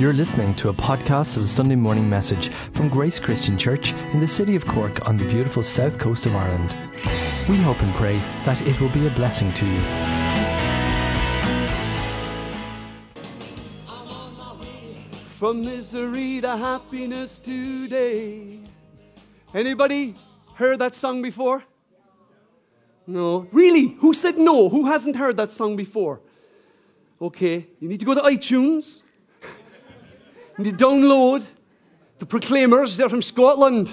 You're listening to a podcast of the Sunday morning message from Grace Christian Church in the city of Cork on the beautiful south coast of Ireland. We hope and pray that it will be a blessing to you. From misery to happiness today. Anybody heard that song before? No. Really? Who said no? Who hasn't heard that song before? Okay, you need to go to iTunes. You download the Proclaimers. They're from Scotland.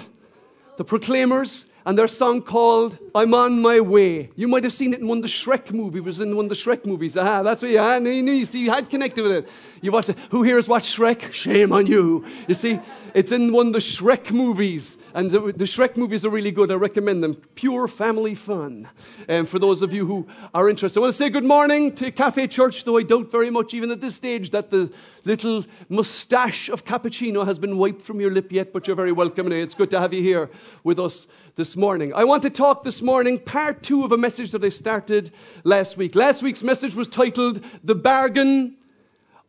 The Proclaimers and their song called I'm on my way. You might have seen it in one of the Shrek movies. It was in one of the Shrek movies. Ah, that's what you had. You, knew, you see, you had connected with it. You watched it. Who here has watched Shrek? Shame on you. You see, it's in one of the Shrek movies. And the, the Shrek movies are really good. I recommend them. Pure family fun. And um, for those of you who are interested, I want to say good morning to Cafe Church, though I doubt very much, even at this stage, that the little mustache of cappuccino has been wiped from your lip yet, but you're very welcome. And it's good to have you here with us this morning. I want to talk this morning, part two of a message that I started last week. Last week's message was titled The Bargain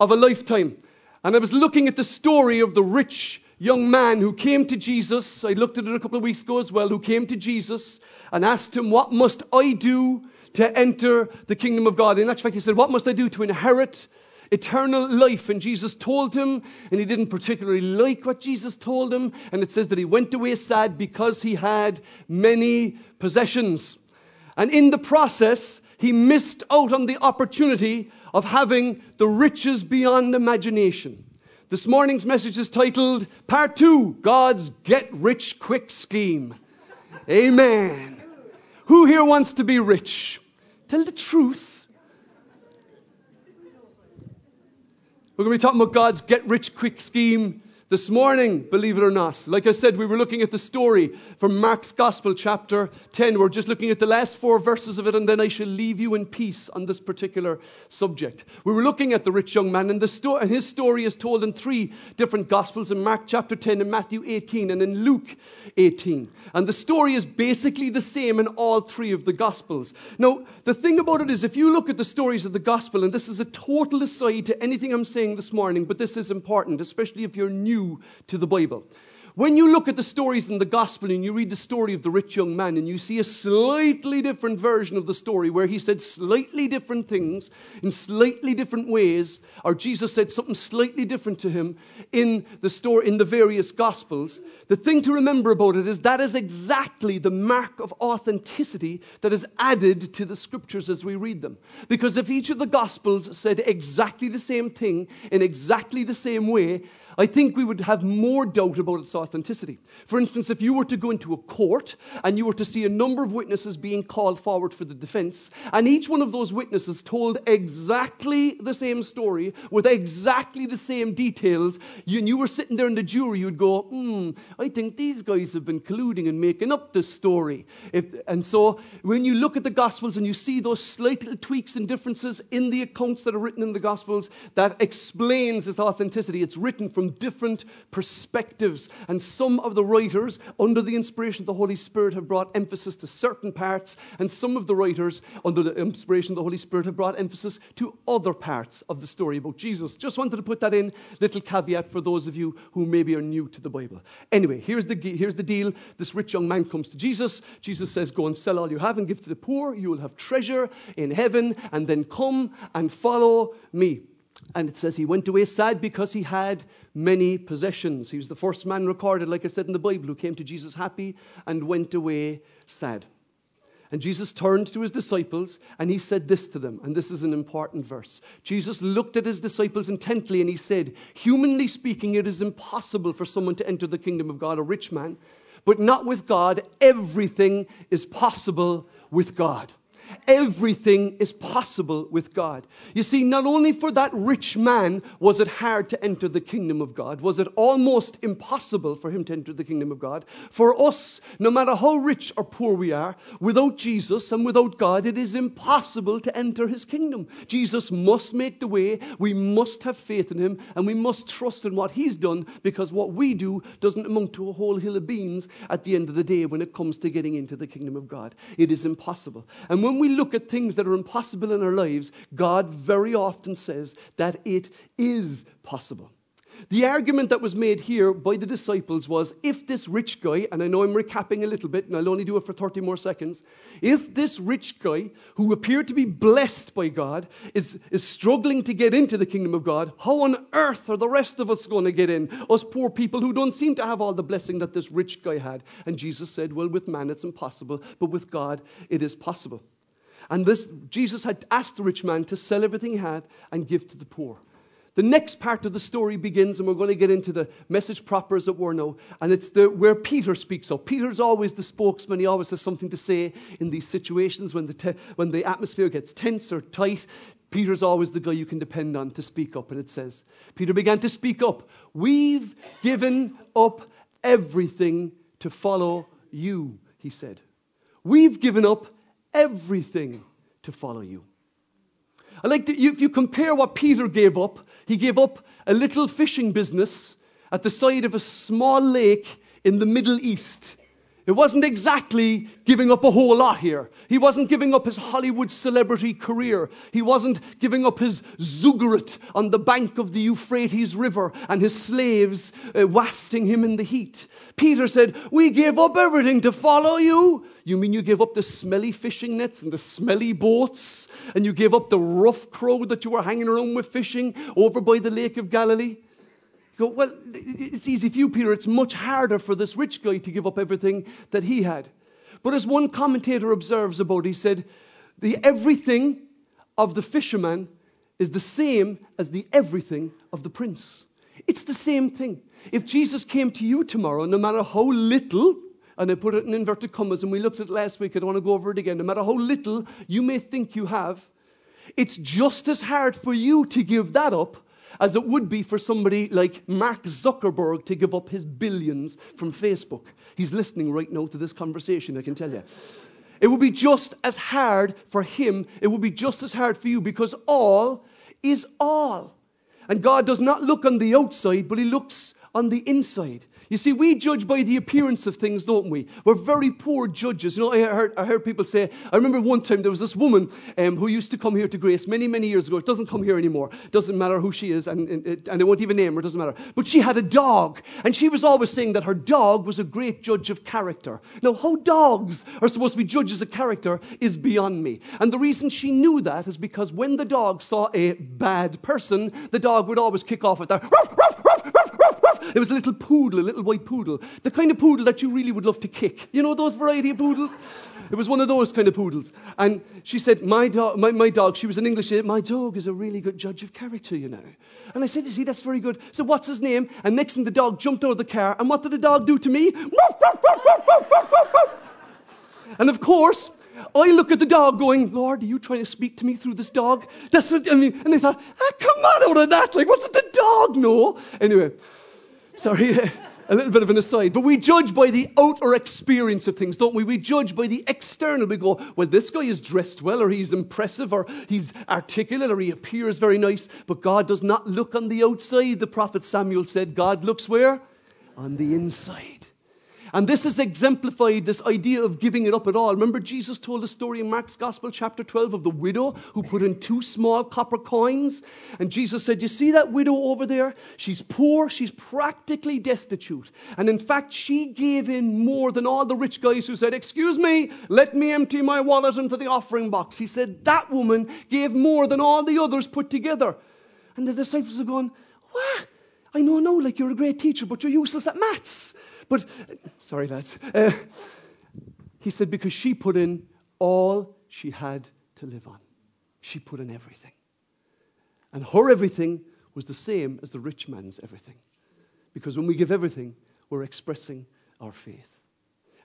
of a Lifetime. And I was looking at the story of the rich young man who came to Jesus. I looked at it a couple of weeks ago as well, who came to Jesus and asked him, What must I do to enter the kingdom of God? In actual fact, he said, What must I do to inherit eternal life. And Jesus told him, and he didn't particularly like what Jesus told him. And it says that he went away sad because he had many possessions. And in the process, he missed out on the opportunity of having the riches beyond imagination. This morning's message is titled Part 2 God's Get Rich Quick Scheme. Amen. Who here wants to be rich? Tell the truth. We're going to be talking about God's get rich quick scheme this morning, believe it or not, like I said, we were looking at the story from Mark's Gospel, chapter 10. We're just looking at the last four verses of it, and then I shall leave you in peace on this particular subject. We were looking at the rich young man, and, sto- and his story is told in three different Gospels in Mark chapter 10, in Matthew 18, and in Luke 18. And the story is basically the same in all three of the Gospels. Now, the thing about it is, if you look at the stories of the Gospel, and this is a total aside to anything I'm saying this morning, but this is important, especially if you're new to the Bible. When you look at the stories in the gospel and you read the story of the rich young man and you see a slightly different version of the story where he said slightly different things in slightly different ways, or Jesus said something slightly different to him in the story in the various gospels, the thing to remember about it is that is exactly the mark of authenticity that is added to the scriptures as we read them. Because if each of the gospels said exactly the same thing in exactly the same way, I think we would have more doubt about its authenticity. For instance, if you were to go into a court and you were to see a number of witnesses being called forward for the defense, and each one of those witnesses told exactly the same story with exactly the same details, and you were sitting there in the jury, you'd go, hmm, I think these guys have been colluding and making up this story. If, and so when you look at the Gospels and you see those slight little tweaks and differences in the accounts that are written in the Gospels, that explains its authenticity. It's written from different perspectives. And some of the writers, under the inspiration of the Holy Spirit, have brought emphasis to certain parts, and some of the writers, under the inspiration of the Holy Spirit, have brought emphasis to other parts of the story about Jesus. Just wanted to put that in, little caveat for those of you who maybe are new to the Bible. Anyway, here's the, here's the deal. This rich young man comes to Jesus. Jesus says, Go and sell all you have and give to the poor. You will have treasure in heaven, and then come and follow me. And it says he went away sad because he had many possessions. He was the first man recorded, like I said in the Bible, who came to Jesus happy and went away sad. And Jesus turned to his disciples and he said this to them, and this is an important verse. Jesus looked at his disciples intently and he said, Humanly speaking, it is impossible for someone to enter the kingdom of God, a rich man, but not with God. Everything is possible with God. Everything is possible with God. You see, not only for that rich man was it hard to enter the kingdom of God, was it almost impossible for him to enter the kingdom of God. For us, no matter how rich or poor we are, without Jesus and without God, it is impossible to enter his kingdom. Jesus must make the way. We must have faith in him and we must trust in what he's done because what we do doesn't amount to a whole hill of beans at the end of the day when it comes to getting into the kingdom of God. It is impossible. And when we look at things that are impossible in our lives, God very often says that it is possible. The argument that was made here by the disciples was if this rich guy, and I know I'm recapping a little bit, and I'll only do it for 30 more seconds, if this rich guy, who appeared to be blessed by God, is, is struggling to get into the kingdom of God, how on earth are the rest of us going to get in? Us poor people who don't seem to have all the blessing that this rich guy had. And Jesus said, Well, with man it's impossible, but with God it is possible. And this, Jesus had asked the rich man to sell everything he had and give to the poor. The next part of the story begins, and we're going to get into the message proper as it were now, and it's the, where Peter speaks up. Peter's always the spokesman. He always has something to say in these situations when the, te- when the atmosphere gets tense or tight. Peter's always the guy you can depend on to speak up. And it says, Peter began to speak up. We've given up everything to follow you, he said. We've given up everything to follow you. I like to, if you compare what Peter gave up, he gave up a little fishing business at the side of a small lake in the Middle East. It wasn't exactly giving up a whole lot here. He wasn't giving up his Hollywood celebrity career. He wasn't giving up his ziggurat on the bank of the Euphrates River and his slaves uh, wafting him in the heat. Peter said, We gave up everything to follow you. You mean you gave up the smelly fishing nets and the smelly boats, and you gave up the rough crowd that you were hanging around with fishing over by the Lake of Galilee? Go, well, it's easy for you, Peter. It's much harder for this rich guy to give up everything that he had. But as one commentator observes about, he said, the everything of the fisherman is the same as the everything of the prince. It's the same thing. If Jesus came to you tomorrow, no matter how little, and I put it in inverted commas, and we looked at it last week, I don't want to go over it again, no matter how little you may think you have, it's just as hard for you to give that up as it would be for somebody like Mark Zuckerberg to give up his billions from Facebook. He's listening right now to this conversation, I can tell you. It would be just as hard for him, it would be just as hard for you because all is all. And God does not look on the outside, but He looks on the inside. You see, we judge by the appearance of things, don't we? We're very poor judges. You know, I heard, I heard people say, I remember one time there was this woman um, who used to come here to Grace many, many years ago. It doesn't come here anymore. Doesn't matter who she is, and, and, and I won't even name her, it doesn't matter. But she had a dog, and she was always saying that her dog was a great judge of character. Now, how dogs are supposed to be judges of character is beyond me. And the reason she knew that is because when the dog saw a bad person, the dog would always kick off with that. It was a little poodle, a little white poodle. The kind of poodle that you really would love to kick. You know those variety of poodles? It was one of those kind of poodles. And she said, My dog, my, my dog, she was an English, my dog is a really good judge of character, you know. And I said, You see, that's very good. So what's his name? And next thing the dog jumped out of the car. And what did the dog do to me? and of course, I look at the dog going, Lord, are you trying to speak to me through this dog? That's what I mean. And I thought, ah, come on out of that. Like, what did the dog know? Anyway, sorry, a little bit of an aside. But we judge by the outer experience of things, don't we? We judge by the external. We go, well, this guy is dressed well, or he's impressive, or he's articulate, or he appears very nice. But God does not look on the outside. The prophet Samuel said, God looks where? On the inside. And this has exemplified this idea of giving it up at all. Remember, Jesus told a story in Mark's Gospel, chapter 12, of the widow who put in two small copper coins. And Jesus said, You see that widow over there? She's poor, she's practically destitute. And in fact, she gave in more than all the rich guys who said, Excuse me, let me empty my wallet into the offering box. He said, That woman gave more than all the others put together. And the disciples are going, What? I know, no, like you're a great teacher, but you're useless at maths. But, sorry, lads. Uh, he said, because she put in all she had to live on. She put in everything. And her everything was the same as the rich man's everything. Because when we give everything, we're expressing our faith.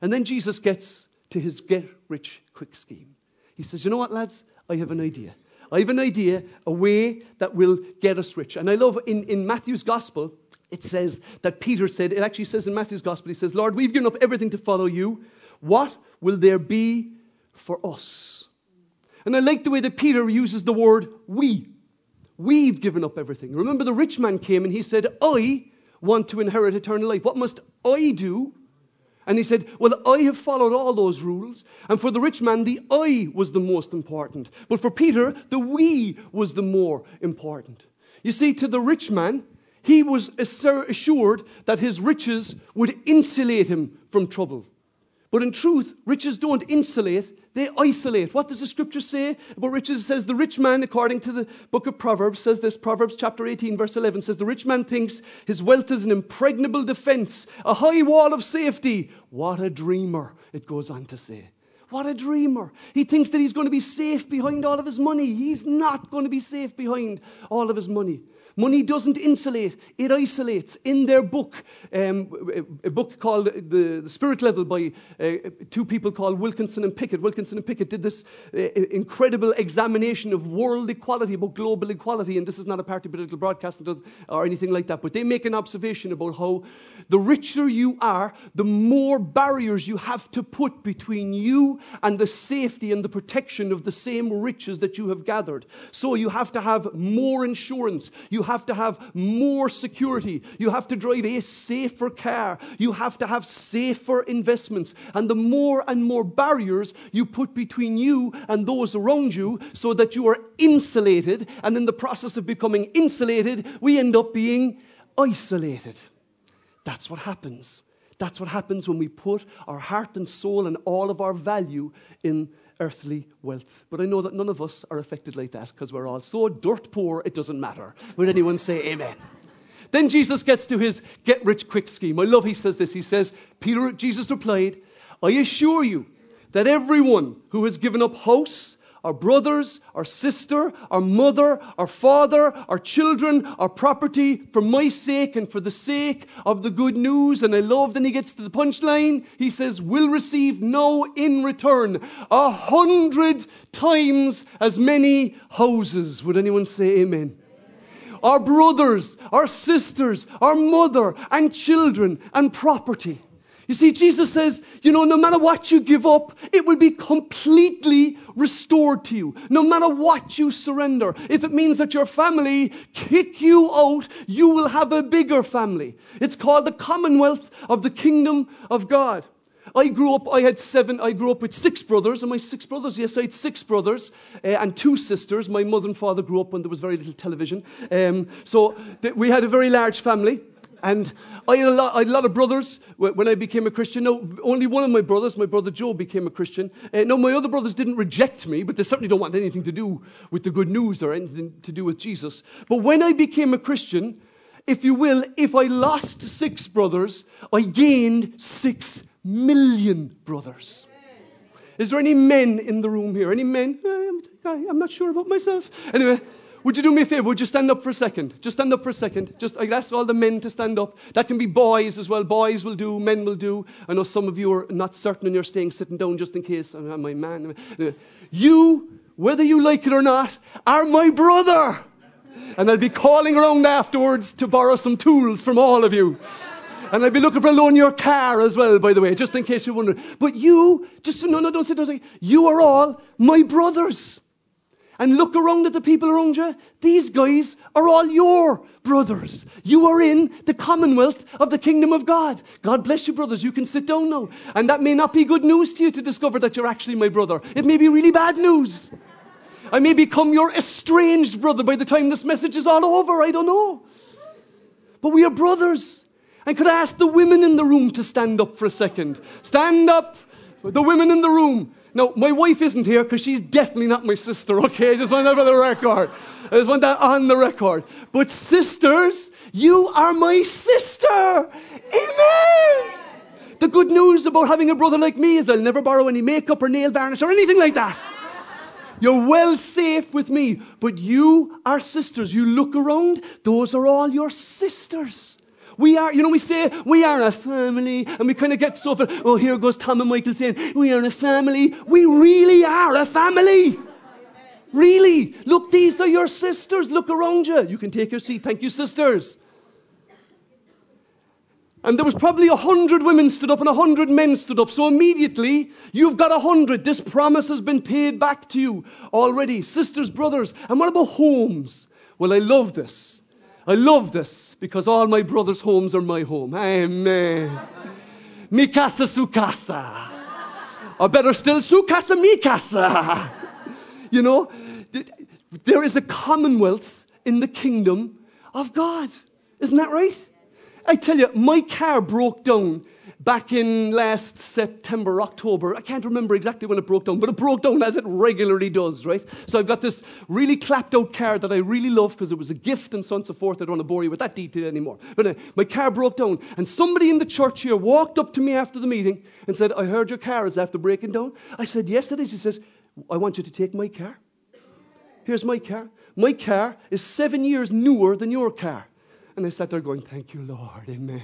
And then Jesus gets to his get rich quick scheme. He says, You know what, lads? I have an idea. I have an idea, a way that will get us rich. And I love in, in Matthew's gospel, it says that Peter said, it actually says in Matthew's gospel, he says, Lord, we've given up everything to follow you. What will there be for us? And I like the way that Peter uses the word we. We've given up everything. Remember, the rich man came and he said, I want to inherit eternal life. What must I do? And he said, Well, I have followed all those rules. And for the rich man, the I was the most important. But for Peter, the we was the more important. You see, to the rich man, he was assured that his riches would insulate him from trouble. But in truth, riches don't insulate, they isolate. What does the scripture say about riches? It says the rich man, according to the book of Proverbs, says this Proverbs chapter 18, verse 11 says, The rich man thinks his wealth is an impregnable defense, a high wall of safety. What a dreamer, it goes on to say. What a dreamer. He thinks that he's going to be safe behind all of his money. He's not going to be safe behind all of his money. Money doesn't insulate, it isolates. In their book, um, a book called the, Spirit Level by uh, two people called Wilkinson and Pickett. Wilkinson and Pickett did this uh, incredible examination of world equality, about global equality, and this is not a party political broadcast or anything like that, but they make an observation about how the richer you are, the more barriers you have to put between you and the safety and the protection of the same riches that you have gathered. So you have to have more insurance. You have to have more security. You have to drive a safer car. You have to have safer investments. And the more and more barriers you put between you and those around you so that you are insulated, and in the process of becoming insulated, we end up being isolated. That's what happens. That's what happens when we put our heart and soul and all of our value in earthly wealth. But I know that none of us are affected like that because we're all so dirt poor, it doesn't matter. Would anyone say amen? Then Jesus gets to his get rich quick scheme. I love he says this. He says, Peter, Jesus replied, I assure you that everyone who has given up house, our brothers, our sister, our mother, our father, our children, our property for my sake and for the sake of the good news. And I love, then he gets to the punchline. He says, "We'll receive no in return a hundred times as many houses. Would anyone say amen? Our brothers, our sisters, our mother and children and property. You see, Jesus says, you know, no matter what you give up, it will be completely restored to you. No matter what you surrender. If it means that your family kick you out, you will have a bigger family. It's called the commonwealth of the kingdom of God. I grew up, I had seven, I grew up with six brothers. And my six brothers? Yes, I had six brothers uh, and two sisters. My mother and father grew up when there was very little television. Um, so th- we had a very large family. And I had, lot, I had, a lot, of brothers when I became a Christian. No, only one of my brothers, my brother Joe, became a Christian. Uh, no, my other brothers didn't reject me, but they certainly don't want anything to do with the good news or anything to do with Jesus. But when I became a Christian, if you will, if I lost six brothers, I gained six million brothers. Is there any men in the room here? Any men? I'm not sure about myself. Anyway. Would you do me a favor? Would you stand up for a second? Just stand up for a second. Just I ask all the men to stand up. That can be boys as well. Boys will do, men will do. I know some of you are not certain and you're staying sitting down just in case. I'm uh, my man. Uh, you, whether you like it or not, are my brother. And I'll be calling around afterwards to borrow some tools from all of you. And I'll be looking for a loan in your car as well, by the way, just in case you're wondering. But you, just no, no, don't don't say. You are all my brothers and look around at the people around you. These guys are all your brothers. You are in the commonwealth of the kingdom of God. God bless you, brothers. You can sit down now. And that may not be good news to you to discover that you're actually my brother. It may be really bad news. I may become your estranged brother by the time this message is all over. I don't know. But we are brothers. And could I ask the women in the room to stand up for a second? Stand up. The women in the room. Now, my wife isn't here because she's definitely not my sister, okay? I just want that on the record. I just want that on the record. But sisters, you are my sister. Amen. The good news about having a brother like me is I'll never borrow any makeup or nail varnish or anything like that. You're well safe with me. But you are sisters. You look around, those are all your sisters. We are, you know, we say we are a family, and we kind of get so, far oh, here goes Tom and Michael saying, we are a family. We really are a family. Really. Look, these are your sisters. Look around you. You can take your seat. Thank you, sisters. And there was probably a hundred women stood up and a hundred men stood up. So immediately, you've got a hundred. This promise has been paid back to you already. Sisters, brothers. And what about homes? Well, I love this. I love this because all my brothers' homes are my home. Amen. mi casa, su casa. Or better still, su casa, mi casa. You know, there is a commonwealth in the kingdom of God. Isn't that right? I tell you, my car broke down back in last September, October. I can't remember exactly when it broke down, but it broke down as it regularly does, right? So I've got this really clapped out car that I really love because it was a gift and so on and so forth. I don't want to bore you with that detail anymore. But uh, my car broke down, and somebody in the church here walked up to me after the meeting and said, I heard your car is after breaking down. I said, Yes, it is. He says, I want you to take my car. Here's my car. My car is seven years newer than your car. And I sat there going, Thank you, Lord. Amen.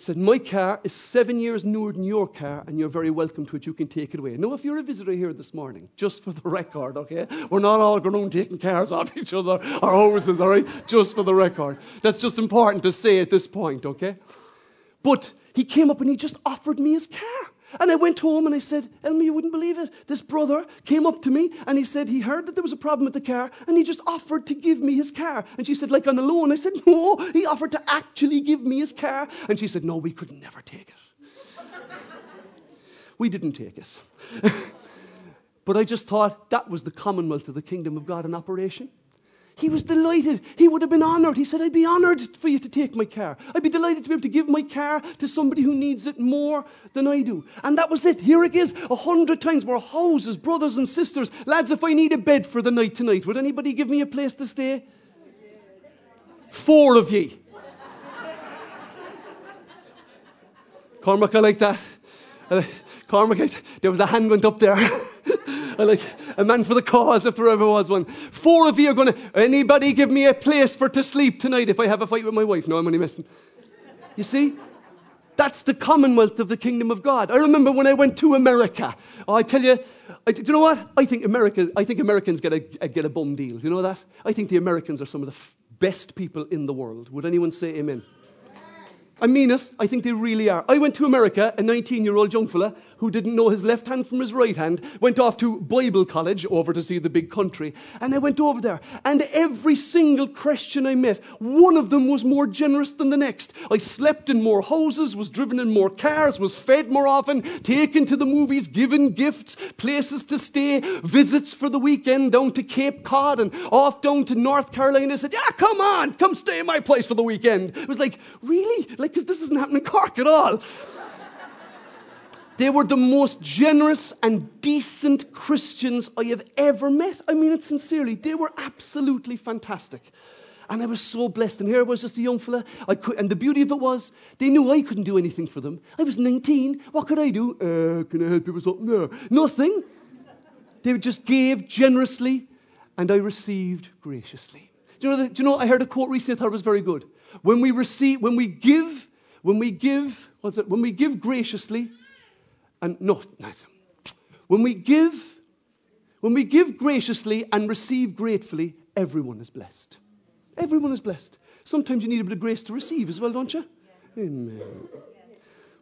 He said, My car is seven years newer than your car, and you're very welcome to it. You can take it away. Now, if you're a visitor here this morning, just for the record, okay? We're not all going taking cars off each other, our houses, all right? Just for the record. That's just important to say at this point, okay? But he came up and he just offered me his car. And I went home and I said, Elmi, you wouldn't believe it. This brother came up to me and he said he heard that there was a problem with the car and he just offered to give me his car. And she said, like on a loan. I said, no, he offered to actually give me his car. And she said, no, we could never take it. we didn't take it. but I just thought that was the commonwealth of the kingdom of God in operation. He was delighted. He would have been honored. He said, I'd be honored for you to take my car. I'd be delighted to be able to give my car to somebody who needs it more than I do. And that was it. Here it is, a hundred times more houses, brothers and sisters. Lads, if I need a bed for the night tonight, would anybody give me a place to stay? Four of ye. Cormac, I like that. Uh, Cormac, there was a hand went up there. Like a man for the cause if there ever was one. Four of you are going to, anybody give me a place for to sleep tonight if I have a fight with my wife? No, I'm only messing. You see? That's the commonwealth of the kingdom of God. I remember when I went to America. Oh, I tell you, I, do you know what? I think America, I think Americans get a, get a bum deal. Do you know that? I think the Americans are some of the f- best people in the world. Would anyone say amen? I mean it. I think they really are. I went to America, a 19 year old young fella who didn't know his left hand from his right hand, went off to Bible college over to see the big country. And I went over there, and every single Christian I met, one of them was more generous than the next. I slept in more houses, was driven in more cars, was fed more often, taken to the movies, given gifts, places to stay, visits for the weekend down to Cape Cod and off down to North Carolina. I said, Yeah, come on, come stay in my place for the weekend. It was like, Really? Like, because this isn't happening in Cork at all. They were the most generous and decent Christians I have ever met. I mean it sincerely. They were absolutely fantastic. And I was so blessed. And here I was just a young fella. I could, and the beauty of it was, they knew I couldn't do anything for them. I was 19. What could I do? Uh, can I help you with something? No. Nothing. They just gave generously, and I received graciously. Do you know, do you know I heard a quote recently I thought was very good. When we receive, when we give, when we give, what's it? When we give graciously, and no, nice. When we give, when we give graciously and receive gratefully, everyone is blessed. Everyone is blessed. Sometimes you need a bit of grace to receive as well, don't you? Amen.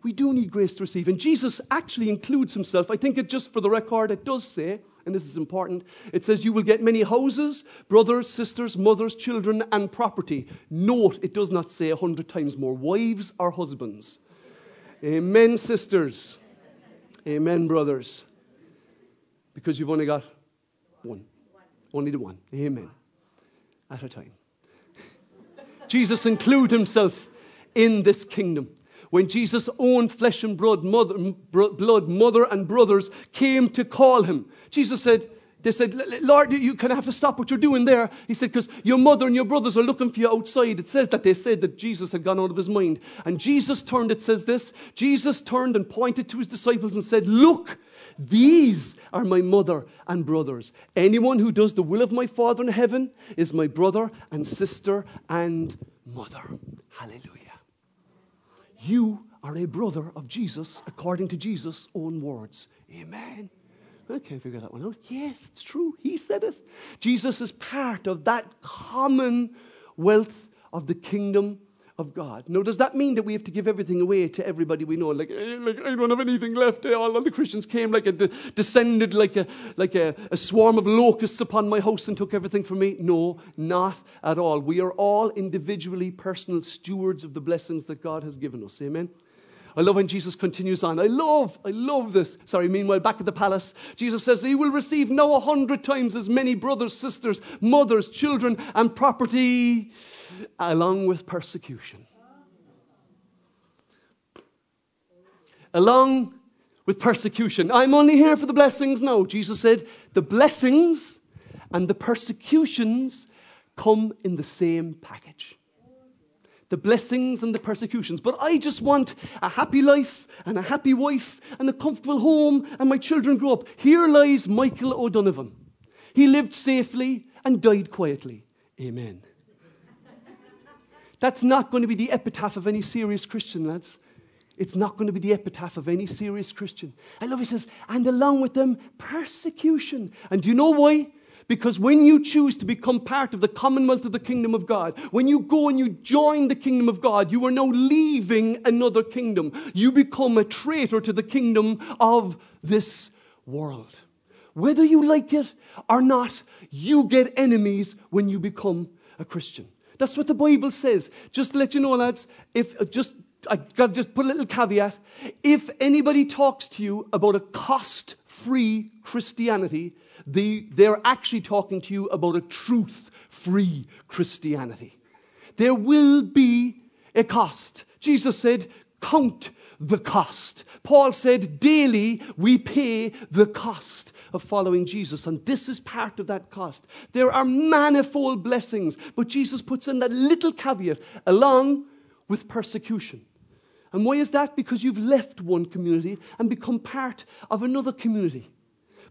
We do need grace to receive. And Jesus actually includes himself. I think it just for the record, it does say, and this is important, it says, You will get many houses, brothers, sisters, mothers, children, and property. Note, it does not say a hundred times more wives or husbands. Amen, sisters. Amen, brothers. Because you've only got one. Only the one. Amen. At a time. Jesus include himself in this kingdom. When Jesus' own flesh and blood mother, blood, mother and brothers came to call him, Jesus said, they said, Lord, you kind of have to stop what you're doing there. He said, because your mother and your brothers are looking for you outside. It says that they said that Jesus had gone out of his mind. And Jesus turned, it says this Jesus turned and pointed to his disciples and said, Look, these are my mother and brothers. Anyone who does the will of my Father in heaven is my brother and sister and mother. Hallelujah. You are a brother of Jesus according to Jesus' own words. Amen. I can't figure that one out. Yes, it's true. He said it. Jesus is part of that common wealth of the kingdom of God. Now, does that mean that we have to give everything away to everybody we know? Like, eh, like I don't have anything left. Eh, all, the Christians came like a, descended like, a, like a, a swarm of locusts upon my house and took everything from me. No, not at all. We are all individually personal stewards of the blessings that God has given us. Amen. I love when Jesus continues on. I love, I love this. Sorry, meanwhile, back at the palace, Jesus says he will receive now a hundred times as many brothers, sisters, mothers, children, and property, along with persecution. Along with persecution. I'm only here for the blessings. No, Jesus said the blessings and the persecutions come in the same package the blessings and the persecutions. But I just want a happy life and a happy wife and a comfortable home and my children grow up. Here lies Michael O'Donovan. He lived safely and died quietly. Amen. That's not going to be the epitaph of any serious Christian, lads. It's not going to be the epitaph of any serious Christian. I love he says, and along with them, persecution. And do you know why? Because when you choose to become part of the commonwealth of the kingdom of God, when you go and you join the kingdom of God, you are now leaving another kingdom. You become a traitor to the kingdom of this world. Whether you like it or not, you get enemies when you become a Christian. That's what the Bible says. Just let you know, lads, if uh, just I got to just put a little caveat. If anybody talks to you about a cost free Christianity, they, they're actually talking to you about a truth free Christianity. There will be a cost. Jesus said, Count the cost. Paul said, Daily we pay the cost of following Jesus, and this is part of that cost. There are manifold blessings, but Jesus puts in that little caveat along with persecution. And why is that? Because you've left one community and become part of another community.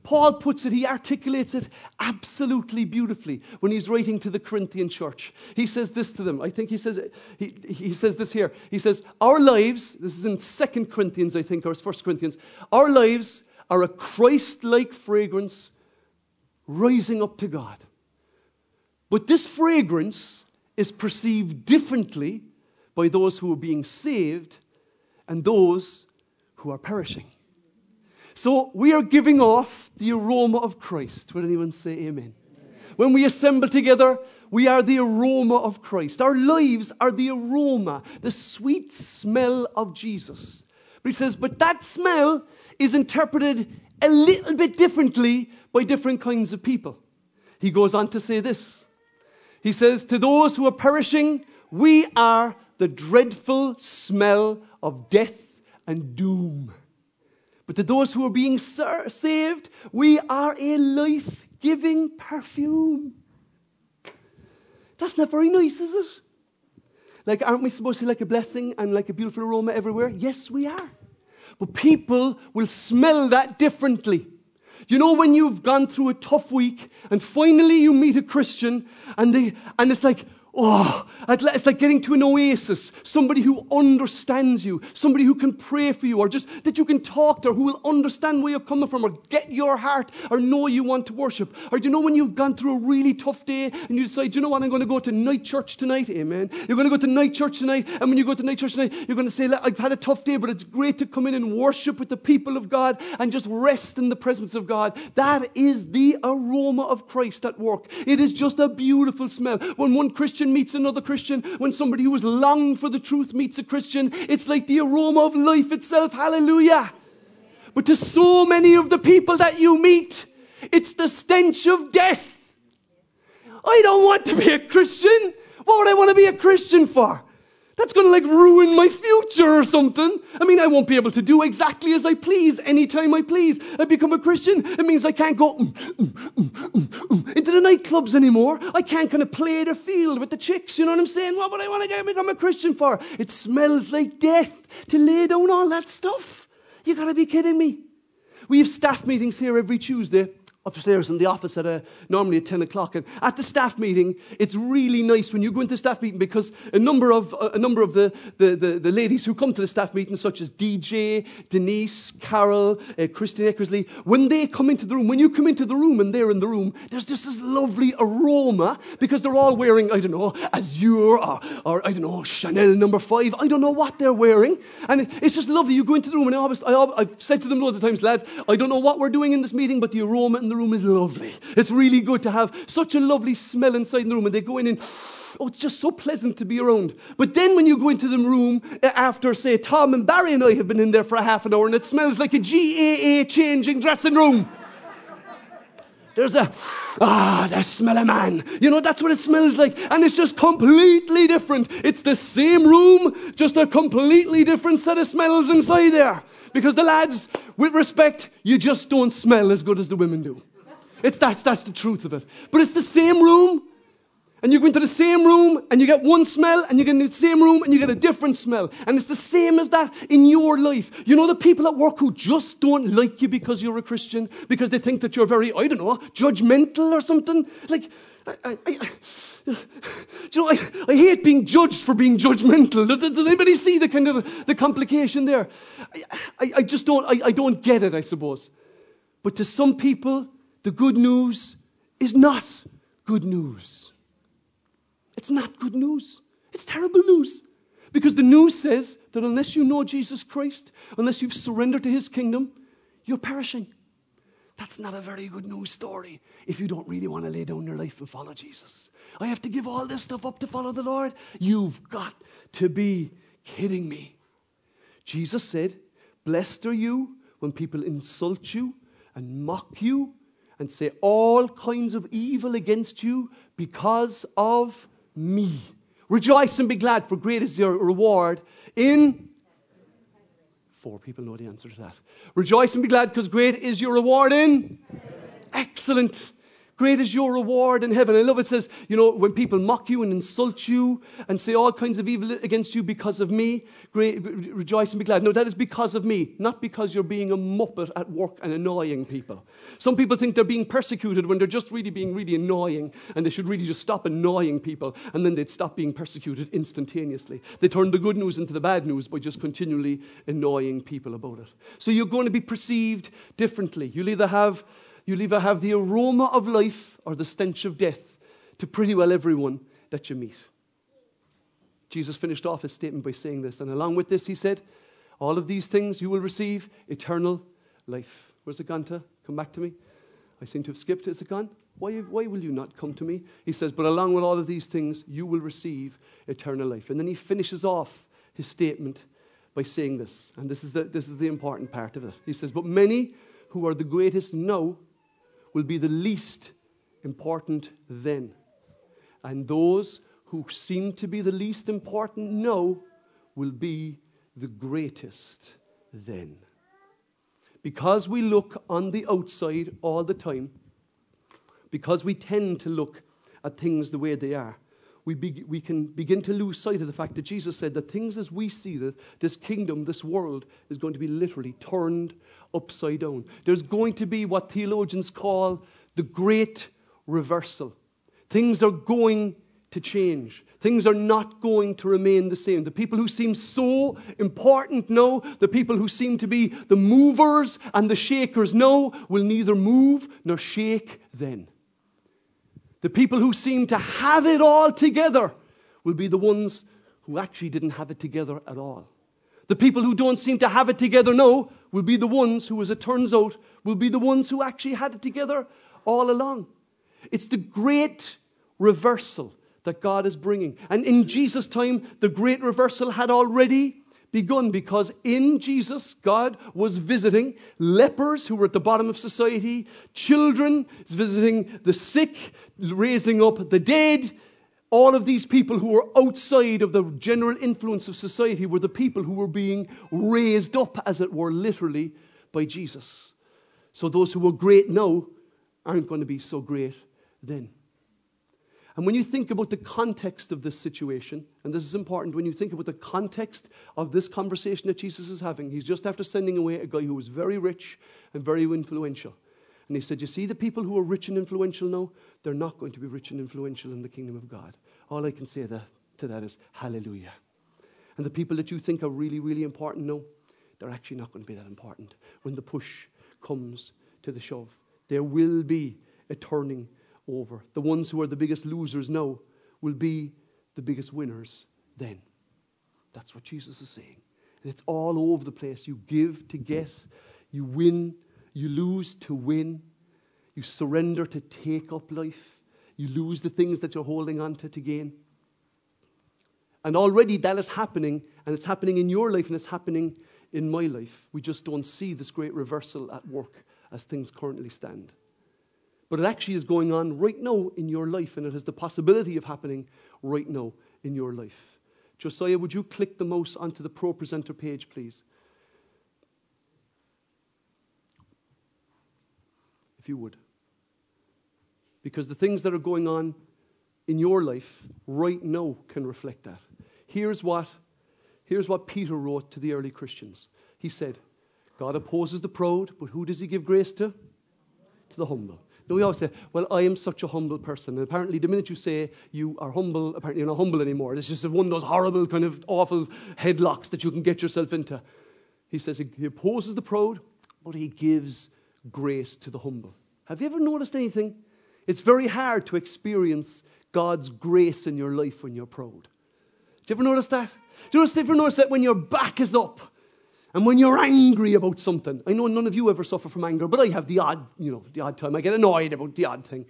Paul puts it, he articulates it absolutely beautifully when he's writing to the Corinthian church. He says this to them. I think he says, he, he says this here. He says, Our lives, this is in Second Corinthians, I think, or First Corinthians, our lives are a Christ like fragrance rising up to God. But this fragrance is perceived differently by those who are being saved and those who are perishing. So we are giving off the aroma of Christ. Would anyone say amen? When we assemble together, we are the aroma of Christ. Our lives are the aroma, the sweet smell of Jesus. But he says, but that smell is interpreted a little bit differently by different kinds of people. He goes on to say this. He says, To those who are perishing, we are the dreadful smell of death and doom. But to those who are being saved, we are a life giving perfume. That's not very nice, is it? Like, aren't we supposed to like a blessing and like a beautiful aroma everywhere? Yes, we are. But people will smell that differently. You know, when you've gone through a tough week and finally you meet a Christian and, they, and it's like, Oh, it's like getting to an oasis, somebody who understands you, somebody who can pray for you, or just that you can talk to, who will understand where you're coming from, or get your heart, or know you want to worship. Or do you know when you've gone through a really tough day and you decide, do you know what, I'm going to go to night church tonight? Amen. You're going to go to night church tonight, and when you go to night church tonight, you're going to say, I've had a tough day, but it's great to come in and worship with the people of God and just rest in the presence of God. That is the aroma of Christ at work. It is just a beautiful smell. When one Christian Christian meets another Christian, when somebody who has longed for the truth meets a Christian, it's like the aroma of life itself. Hallelujah. But to so many of the people that you meet, it's the stench of death. I don't want to be a Christian. What would I want to be a Christian for? That's going to like ruin my future or something. I mean, I won't be able to do exactly as I please anytime I please. I become a Christian. It means I can't go mm, mm, mm, into the nightclubs anymore. I can't kind of play the field with the chicks. You know what I'm saying? What would I want to become a Christian for? It smells like death to lay down all that stuff. You got to be kidding me. We have staff meetings here every Tuesday upstairs in the office at a, normally at 10 o'clock. And at the staff meeting, it's really nice when you go into staff meeting because a number of, a number of the, the, the, the ladies who come to the staff meeting, such as DJ, Denise, Carol, uh, Christine Eckersley, when they come into the room, when you come into the room and they're in the room, there's just this lovely aroma because they're all wearing, I don't know, Azure or, or I don't know, Chanel number five. I don't know what they're wearing. And it's just lovely. You go into the room and I always, I, I've said to them loads of times, lads, I don't know what we're doing in this meeting, but the aroma in the room is lovely. It's really good to have such a lovely smell inside the room. And they go in and oh, it's just so pleasant to be around. But then when you go into the room uh, after, say, Tom and Barry and I have been in there for a half an hour and it smells like a GAA changing dressing room. There's a, ah, the smell of man. You know, that's what it smells like. And it's just completely different. It's the same room, just a completely different set of smells inside there. Because the lads, with respect, you just don't smell as good as the women do. It's that's, that's the truth of it. But it's the same room, and you go into the same room and you get one smell, and you get into the same room and you get a different smell. And it's the same as that in your life. You know, the people at work who just don't like you because you're a Christian, because they think that you're very, I don't know, judgmental or something. Like, I, I, you know, I, I hate being judged for being judgmental. Does, does anybody see the kind of the complication there? I, I, I just don't, I, I don't get it, I suppose. But to some people, the good news is not good news. It's not good news. It's terrible news. Because the news says that unless you know Jesus Christ, unless you've surrendered to his kingdom, you're perishing. That's not a very good news story if you don't really want to lay down your life and follow Jesus. I have to give all this stuff up to follow the Lord. You've got to be kidding me. Jesus said, Blessed are you when people insult you and mock you and say all kinds of evil against you because of me. Rejoice and be glad, for great is your reward in. Four people know the answer to that. Rejoice and be glad, because great is your reward in. Excellent. Great is your reward in heaven. I love it says, you know, when people mock you and insult you and say all kinds of evil against you because of me, great, rejoice and be glad. No, that is because of me, not because you're being a muppet at work and annoying people. Some people think they're being persecuted when they're just really being really annoying and they should really just stop annoying people and then they'd stop being persecuted instantaneously. They turn the good news into the bad news by just continually annoying people about it. So you're going to be perceived differently. You'll either have You'll either have the aroma of life or the stench of death to pretty well everyone that you meet. Jesus finished off his statement by saying this, and along with this, he said, All of these things you will receive eternal life. Where's it gone to? Come back to me. I seem to have skipped. Is it gone? Why, why will you not come to me? He says, But along with all of these things, you will receive eternal life. And then he finishes off his statement by saying this, and this is the, this is the important part of it. He says, But many who are the greatest now will be the least important then. And those who seem to be the least important now will be the greatest then. Because we look on the outside all the time, because we tend to look at things the way they are, we, be, we can begin to lose sight of the fact that Jesus said that things as we see that this kingdom, this world, is going to be literally turned upside down. There's going to be what theologians call the great reversal. Things are going to change. Things are not going to remain the same. The people who seem so important now, the people who seem to be the movers and the shakers now, will neither move nor shake then. The people who seem to have it all together will be the ones who actually didn't have it together at all. The people who don't seem to have it together now will be the ones who, as it turns out, will be the ones who actually had it together all along. It's the great reversal that God is bringing. And in Jesus' time, the great reversal had already begun because in Jesus, God was visiting lepers who were at the bottom of society, children, visiting the sick, raising up the dead. All of these people who were outside of the general influence of society were the people who were being raised up, as it were, literally by Jesus. So those who were great now aren't going to be so great then. And when you think about the context of this situation, and this is important, when you think about the context of this conversation that Jesus is having, he's just after sending away a guy who was very rich and very influential. And he said, You see, the people who are rich and influential now, they're not going to be rich and influential in the kingdom of God. All I can say that, to that is, Hallelujah. And the people that you think are really, really important now, they're actually not going to be that important when the push comes to the shove. There will be a turning over. The ones who are the biggest losers now will be the biggest winners then. That's what Jesus is saying. And it's all over the place. You give to get, you win, you lose to win, you surrender to take up life, you lose the things that you're holding on to to gain. And already that is happening, and it's happening in your life, and it's happening in my life. We just don't see this great reversal at work as things currently stand. But it actually is going on right now in your life, and it has the possibility of happening right now in your life. Josiah, would you click the mouse onto the ProPresenter page, please? You would. Because the things that are going on in your life right now can reflect that. Here's what, here's what Peter wrote to the early Christians. He said, God opposes the proud, but who does he give grace to? To the humble. Now we always say, well, I am such a humble person. And apparently, the minute you say you are humble, apparently you're not humble anymore. It's just one of those horrible, kind of awful headlocks that you can get yourself into. He says he opposes the proud, but he gives grace to the humble. Have you ever noticed anything? It's very hard to experience God's grace in your life when you're proud. Do you ever notice that? Do you ever notice that when your back is up and when you're angry about something? I know none of you ever suffer from anger, but I have the odd, you know, the odd time. I get annoyed about the odd thing.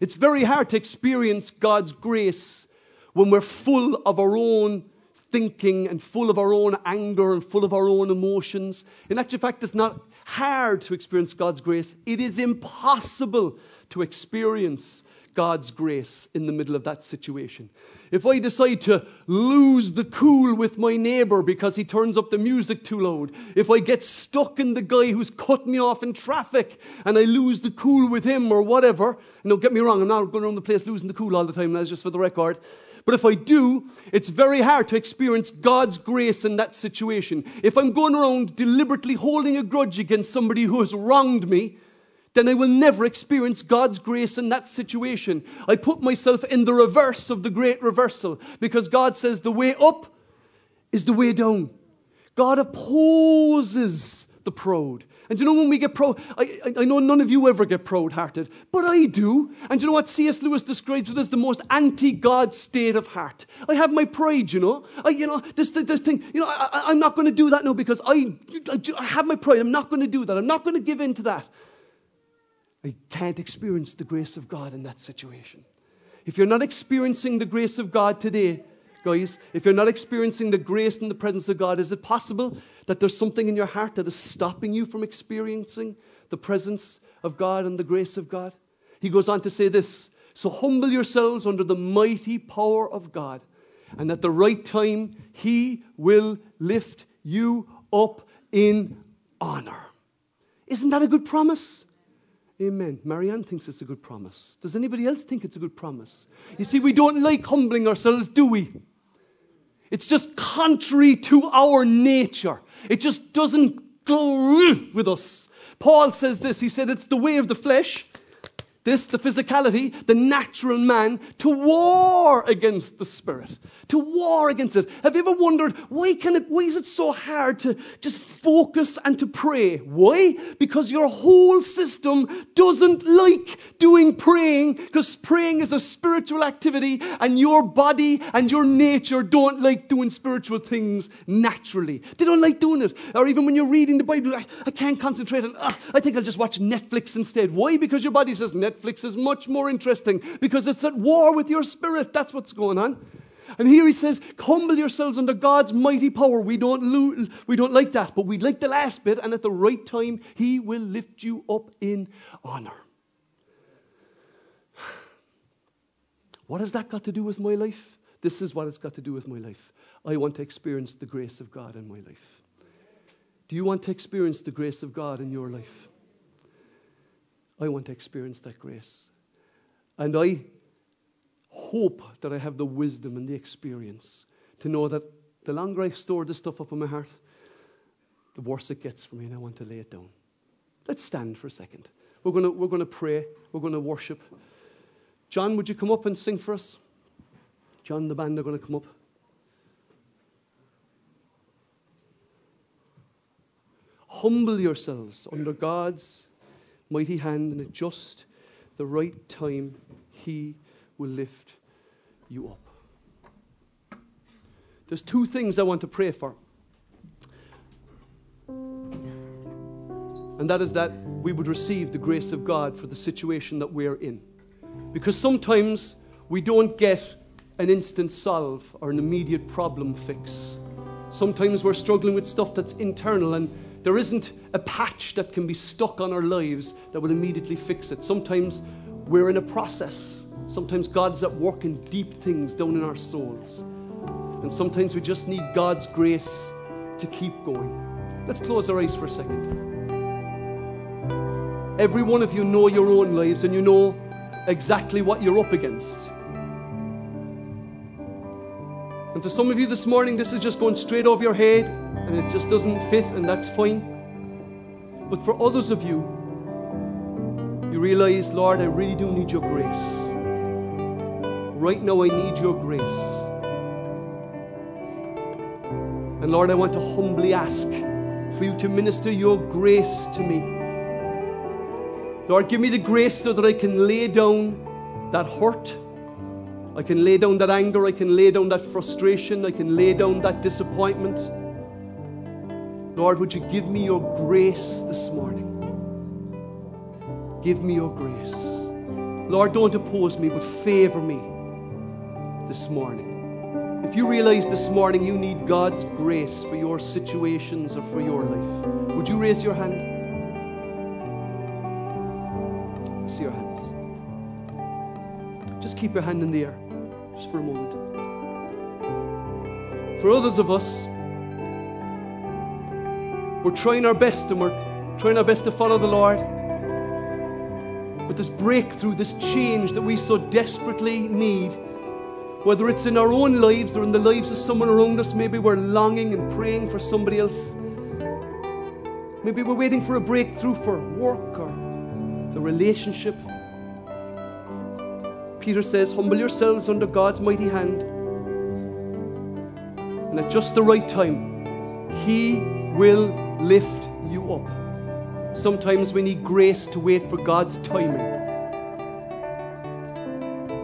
It's very hard to experience God's grace when we're full of our own thinking and full of our own anger and full of our own emotions. In actual fact, it's not hard to experience God's grace. It is impossible to experience God's grace in the middle of that situation. If I decide to lose the cool with my neighbor because he turns up the music too loud, if I get stuck in the guy who's cut me off in traffic and I lose the cool with him or whatever, you know, get me wrong, I'm not going around the place losing the cool all the time, that's just for the record. But if I do, it's very hard to experience God's grace in that situation. If I'm going around deliberately holding a grudge against somebody who has wronged me, then I will never experience God's grace in that situation. I put myself in the reverse of the great reversal because God says the way up is the way down. God opposes the proud. And you know when we get proud, I, I know none of you ever get proud hearted, but I do. And you know what C.S. Lewis describes it as the most anti God state of heart. I have my pride, you know. I, you know, this, this thing, you know, I, am not going to do that now because I, I, I have my pride. I'm not going to do that. I'm not going to give in to that. I can't experience the grace of God in that situation. If you're not experiencing the grace of God today, guys, if you're not experiencing the grace and the presence of God, is it possible that there's something in your heart that is stopping you from experiencing the presence of God and the grace of God? He goes on to say this So humble yourselves under the mighty power of God, and at the right time, He will lift you up in honor. Isn't that a good promise? Amen. Marianne thinks it's a good promise. Does anybody else think it's a good promise? You see, we don't like humbling ourselves, do we? It's just contrary to our nature. It just doesn't go with us. Paul says this. He said, It's the way of the flesh this, the physicality, the natural man, to war against the spirit, to war against it. Have you ever wondered why can it, why is it so hard to just focus and to pray? Why? Because your whole system doesn't like doing praying because praying is a spiritual activity and your body and your nature don't like doing spiritual things naturally. They don't like doing it. Or even when you're reading the Bible, I, I can't concentrate on, uh, I think I'll just watch Netflix instead. Why? Because your body says Netflix Netflix is much more interesting because it's at war with your spirit. That's what's going on. And here he says, humble yourselves under God's mighty power. We don't, lo- we don't like that, but we like the last bit, and at the right time, he will lift you up in honor. What has that got to do with my life? This is what it's got to do with my life. I want to experience the grace of God in my life. Do you want to experience the grace of God in your life? I want to experience that grace. And I hope that I have the wisdom and the experience to know that the longer I store this stuff up in my heart, the worse it gets for me, and I want to lay it down. Let's stand for a second. We're going to, we're going to pray, we're going to worship. John, would you come up and sing for us? John, the band are going to come up. Humble yourselves under God's mighty hand, and at just the right time, He will lift you up. There's two things I want to pray for. And that is that we would receive the grace of God for the situation that we're in. Because sometimes we don't get an instant solve or an immediate problem fix. Sometimes we're struggling with stuff that's internal and there isn't a patch that can be stuck on our lives that will immediately fix it. Sometimes we're in a process. Sometimes God's at work in deep things down in our souls. And sometimes we just need God's grace to keep going. Let's close our eyes for a second. Every one of you know your own lives and you know exactly what you're up against. And for some of you this morning, this is just going straight over your head and it just doesn't fit, and that's fine. But for others of you, you realize, Lord, I really do need your grace. Right now, I need your grace. And Lord, I want to humbly ask for you to minister your grace to me. Lord, give me the grace so that I can lay down that hurt. I can lay down that anger. I can lay down that frustration. I can lay down that disappointment. Lord, would you give me your grace this morning? Give me your grace. Lord, don't oppose me, but favor me this morning. If you realize this morning you need God's grace for your situations or for your life, would you raise your hand? See your hands. Just keep your hand in the air, just for a moment. For others of us, we're trying our best and we're trying our best to follow the Lord. But this breakthrough, this change that we so desperately need, whether it's in our own lives or in the lives of someone around us, maybe we're longing and praying for somebody else. Maybe we're waiting for a breakthrough for work or the relationship. Peter says, Humble yourselves under God's mighty hand. And at just the right time, He will lift you up. Sometimes we need grace to wait for God's timing.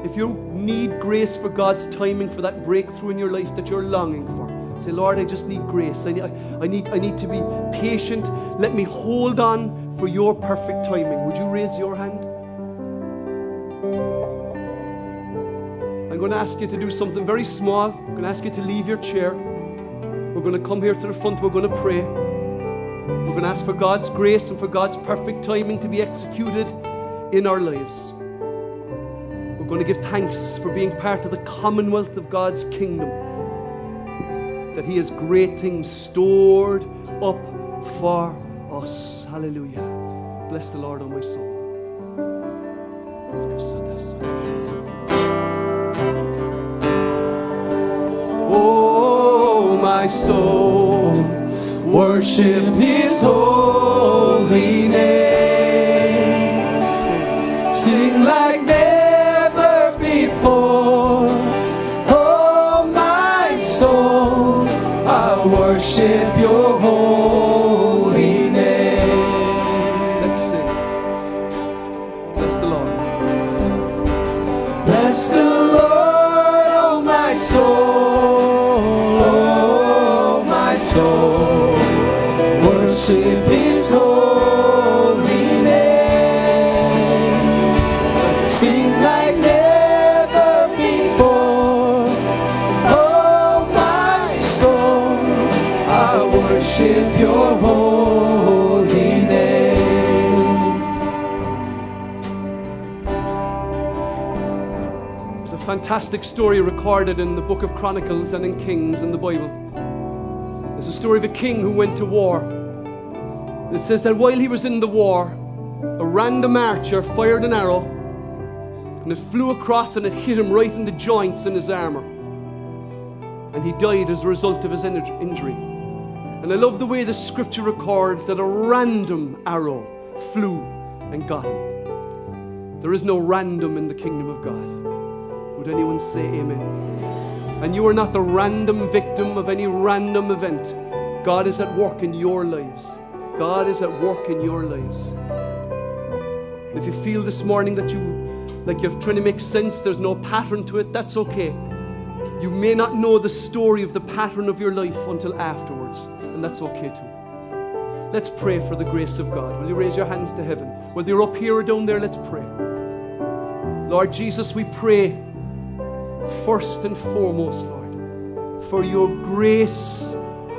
If you need grace for God's timing for that breakthrough in your life that you're longing for, say, Lord, I just need grace. I need, I need, I need to be patient. Let me hold on for your perfect timing. Would you raise your hand? I'm going to ask you to do something very small. I'm going to ask you to leave your chair. We're going to come here to the front. We're going to pray. We're going to ask for God's grace and for God's perfect timing to be executed in our lives. We're going to give thanks for being part of the commonwealth of God's kingdom. That He has great things stored up for us. Hallelujah. Bless the Lord, on my soul. Oh, my soul, worship His holy fantastic story recorded in the book of Chronicles and in Kings in the Bible. There's a story of a king who went to war. It says that while he was in the war, a random archer fired an arrow and it flew across and it hit him right in the joints in his armor. And he died as a result of his injury. And I love the way the scripture records that a random arrow flew and got him. There is no random in the kingdom of God. Anyone say amen? And you are not the random victim of any random event. God is at work in your lives. God is at work in your lives. If you feel this morning that you like you're trying to make sense, there's no pattern to it, that's okay. You may not know the story of the pattern of your life until afterwards, and that's okay too. Let's pray for the grace of God. Will you raise your hands to heaven? Whether you're up here or down there, let's pray. Lord Jesus, we pray first and foremost, Lord, for your grace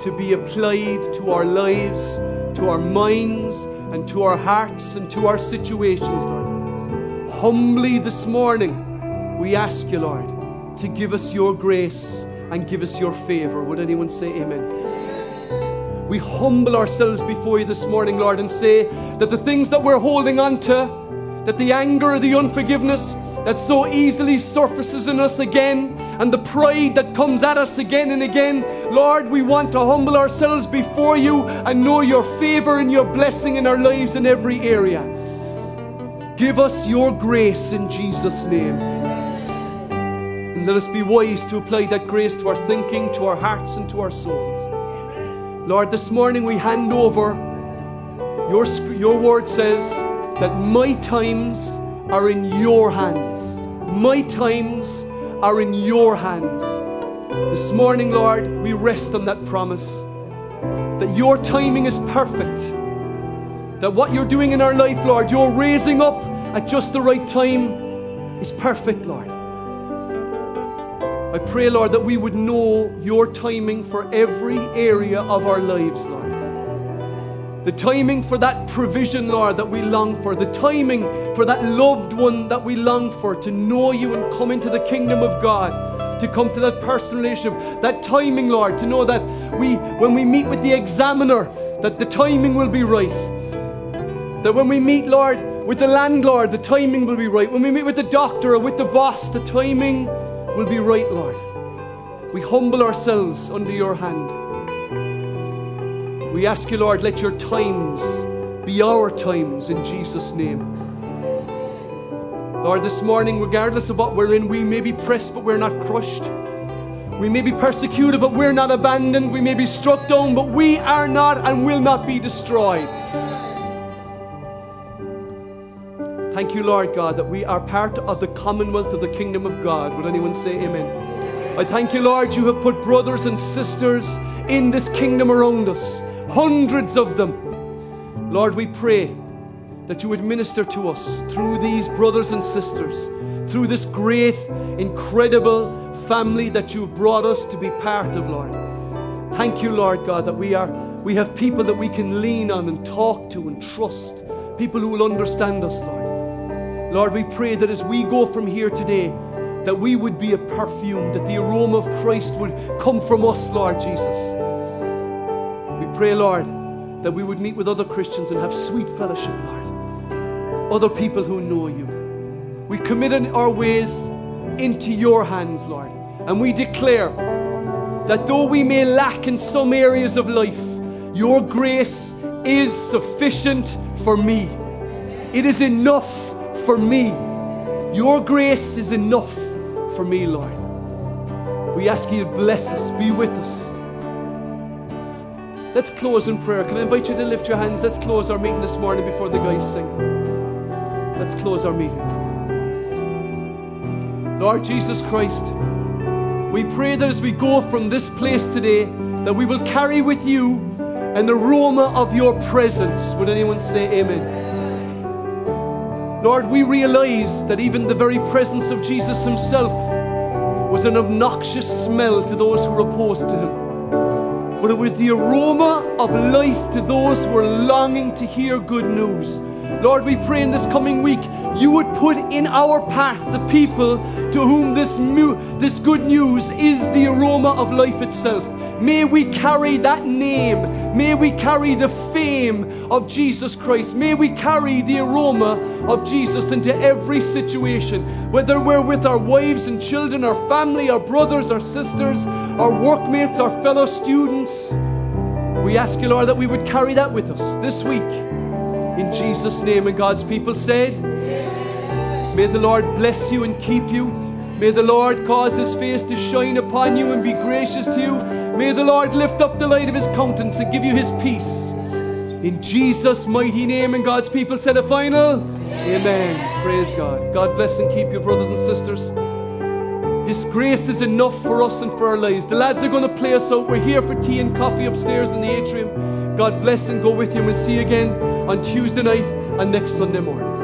to be applied to our lives, to our minds, and to our hearts and to our situations, Lord. Humbly this morning, we ask you, Lord, to give us your grace and give us your favor. Would anyone say amen? We humble ourselves before you this morning, Lord, and say that the things that we're holding on to, that the anger, the unforgiveness, that so easily surfaces in us again and the pride that comes at us again and again. Lord, we want to humble ourselves before you and know your favor and your blessing in our lives in every area. Give us your grace in Jesus' name. And let us be wise to apply that grace to our thinking, to our hearts, and to our souls. Lord, this morning we hand over. Your, your word says that my times are in your hands. My times are in your hands. This morning, Lord, we rest on that promise that your timing is perfect. That what you're doing in our life, Lord, you're raising up at just the right time is perfect, Lord. I pray, Lord, that we would know your timing for every area of our lives, Lord. The timing for that provision, Lord, that we long for. The timing for that loved one that we long for to know you and come into the kingdom of God. To come to that personal relationship. That timing, Lord, to know that we, when we meet with the examiner, that the timing will be right. That when we meet, Lord, with the landlord, the timing will be right. When we meet with the doctor or with the boss, the timing will be right, Lord. We humble ourselves under your hand. We ask you, Lord, let your times be our times in Jesus' name. Lord, this morning, regardless of what we're in, we may be pressed, but we're not crushed. We may be persecuted, but we're not abandoned. We may be struck down, but we are not and will not be destroyed. Thank you, Lord God, that we are part of the commonwealth of the kingdom of God. Would anyone say amen? I thank you, Lord, you have put brothers and sisters in this kingdom around us hundreds of them. Lord, we pray that you would minister to us through these brothers and sisters, through this great, incredible family that you've brought us to be part of, Lord. Thank you, Lord God, that we are we have people that we can lean on and talk to and trust, people who will understand us, Lord. Lord, we pray that as we go from here today, that we would be a perfume, that the aroma of Christ would come from us, Lord Jesus pray, Lord, that we would meet with other Christians and have sweet fellowship, Lord. Other people who know you. We commit our ways into your hands, Lord. And we declare that though we may lack in some areas of life, your grace is sufficient for me. It is enough for me. Your grace is enough for me, Lord. We ask you to bless us, be with us. Let's close in prayer. Can I invite you to lift your hands? Let's close our meeting this morning before the guys sing. Let's close our meeting. Lord Jesus Christ, we pray that as we go from this place today, that we will carry with you an aroma of your presence. Would anyone say amen? Lord, we realize that even the very presence of Jesus himself was an obnoxious smell to those who were opposed to him but it was the aroma of life to those who are longing to hear good news. Lord, we pray in this coming week you would put in our path the people to whom this, mu- this good news is the aroma of life itself. May we carry that name. May we carry the fame of Jesus Christ. May we carry the aroma of Jesus into every situation, whether we're with our wives and children, our family, our brothers, our sisters, our workmates, our fellow students. We ask you, Lord, that we would carry that with us this week. In Jesus' name, and God's people said, May the Lord bless you and keep you. May the Lord cause his face to shine upon you and be gracious to you. May the Lord lift up the light of his countenance and give you his peace. In Jesus' mighty name, and God's people said a final Amen. Amen. Praise God. God bless and keep you, brothers and sisters. His grace is enough for us and for our lives. The lads are going to play us out. We're here for tea and coffee upstairs in the atrium. God bless and go with you. We'll see you again on Tuesday night and next Sunday morning.